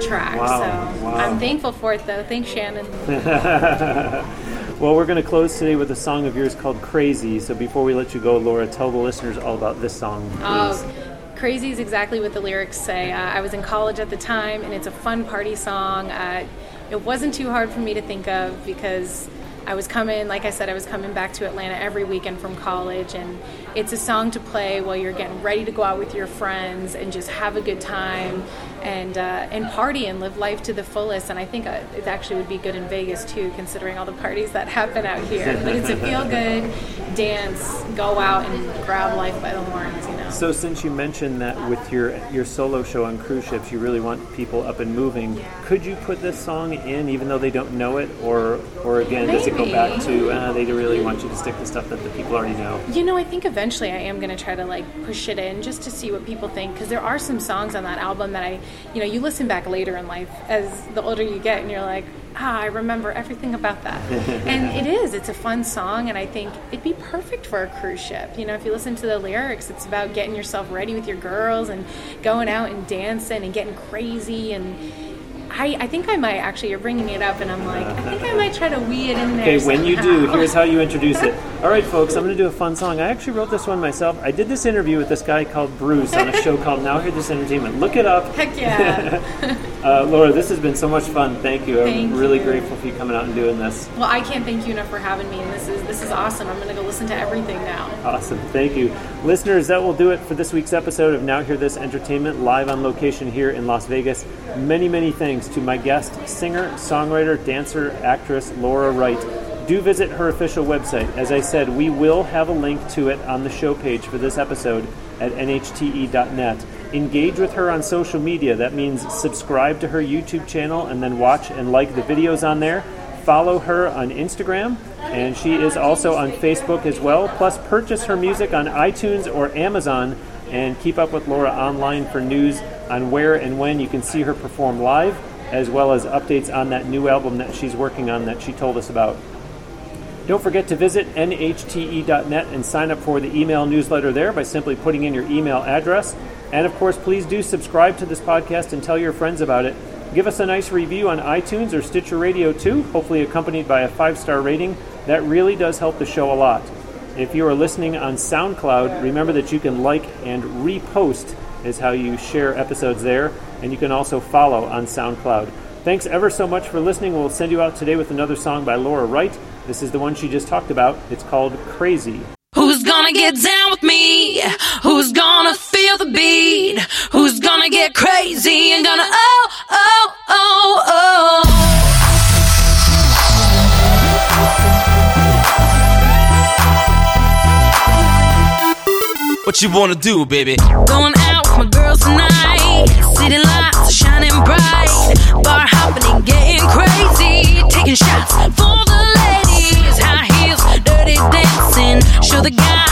track. Wow. So wow. I'm thankful for it, though. Thanks, Shannon. well, we're going to close today with a song of yours called "Crazy." So before we let you go, Laura, tell the listeners all about this song, please. Oh, Crazy is exactly what the lyrics say. Uh, I was in college at the time, and it's a fun party song. Uh, it wasn't too hard for me to think of because I was coming, like I said, I was coming back to Atlanta every weekend from college, and it's a song to play while you're getting ready to go out with your friends and just have a good time and uh, and party and live life to the fullest. And I think uh, it actually would be good in Vegas too, considering all the parties that happen out here. But it's a feel good dance, go out and grab life by the horns, you know. So since you mentioned that with your your solo show on cruise ships, you really want people up and moving. Yeah. Could you put this song in, even though they don't know it, or or again, Maybe. does it go back to uh, they really want you to stick to stuff that the people already know? You know, I think eventually I am going to try to like push it in just to see what people think because there are some songs on that album that I, you know, you listen back later in life as the older you get, and you're like, ah, I remember everything about that. and it is, it's a fun song, and I think it'd be perfect for a cruise ship. You know, if you listen to the lyrics, it's about getting yourself ready with your girls and going out and dancing and getting crazy and I, I think I might actually. You're bringing it up, and I'm like, I think I might try to wee it in there. Okay, when you do, here's how you introduce it. All right, folks, I'm going to do a fun song. I actually wrote this one myself. I did this interview with this guy called Bruce on a show called Now Hear This Entertainment. Look it up. Heck yeah. uh, Laura, this has been so much fun. Thank you. Thank I'm really you. grateful for you coming out and doing this. Well, I can't thank you enough for having me, and this is this is awesome. I'm going to go listen to everything now. Awesome. Thank you, listeners. That will do it for this week's episode of Now Hear This Entertainment, live on location here in Las Vegas. Many, many thanks to my guest singer, songwriter, dancer, actress Laura Wright. Do visit her official website. As I said, we will have a link to it on the show page for this episode at nhte.net. Engage with her on social media. That means subscribe to her YouTube channel and then watch and like the videos on there follow her on Instagram, and she is also on Facebook as well. Plus, purchase her music on iTunes or Amazon, and keep up with Laura online for news on where and when you can see her perform live, as well as updates on that new album that she's working on that she told us about. Don't forget to visit nhte.net and sign up for the email newsletter there by simply putting in your email address. And of course, please do subscribe to this podcast and tell your friends about it. Give us a nice review on iTunes or Stitcher Radio too, hopefully accompanied by a five star rating. That really does help the show a lot. If you are listening on SoundCloud, remember that you can like and repost, is how you share episodes there, and you can also follow on SoundCloud. Thanks ever so much for listening. We'll send you out today with another song by Laura Wright. This is the one she just talked about. It's called Crazy. Who's gonna get down with me? Who's gonna feel the beat? Who's gonna get crazy and gonna oh? Oh, oh, oh. What you wanna do, baby? Going out with my girls tonight. City lights shining bright. Bar hopping and getting crazy. Taking shots for the ladies. High heels, dirty dancing. Show the guys.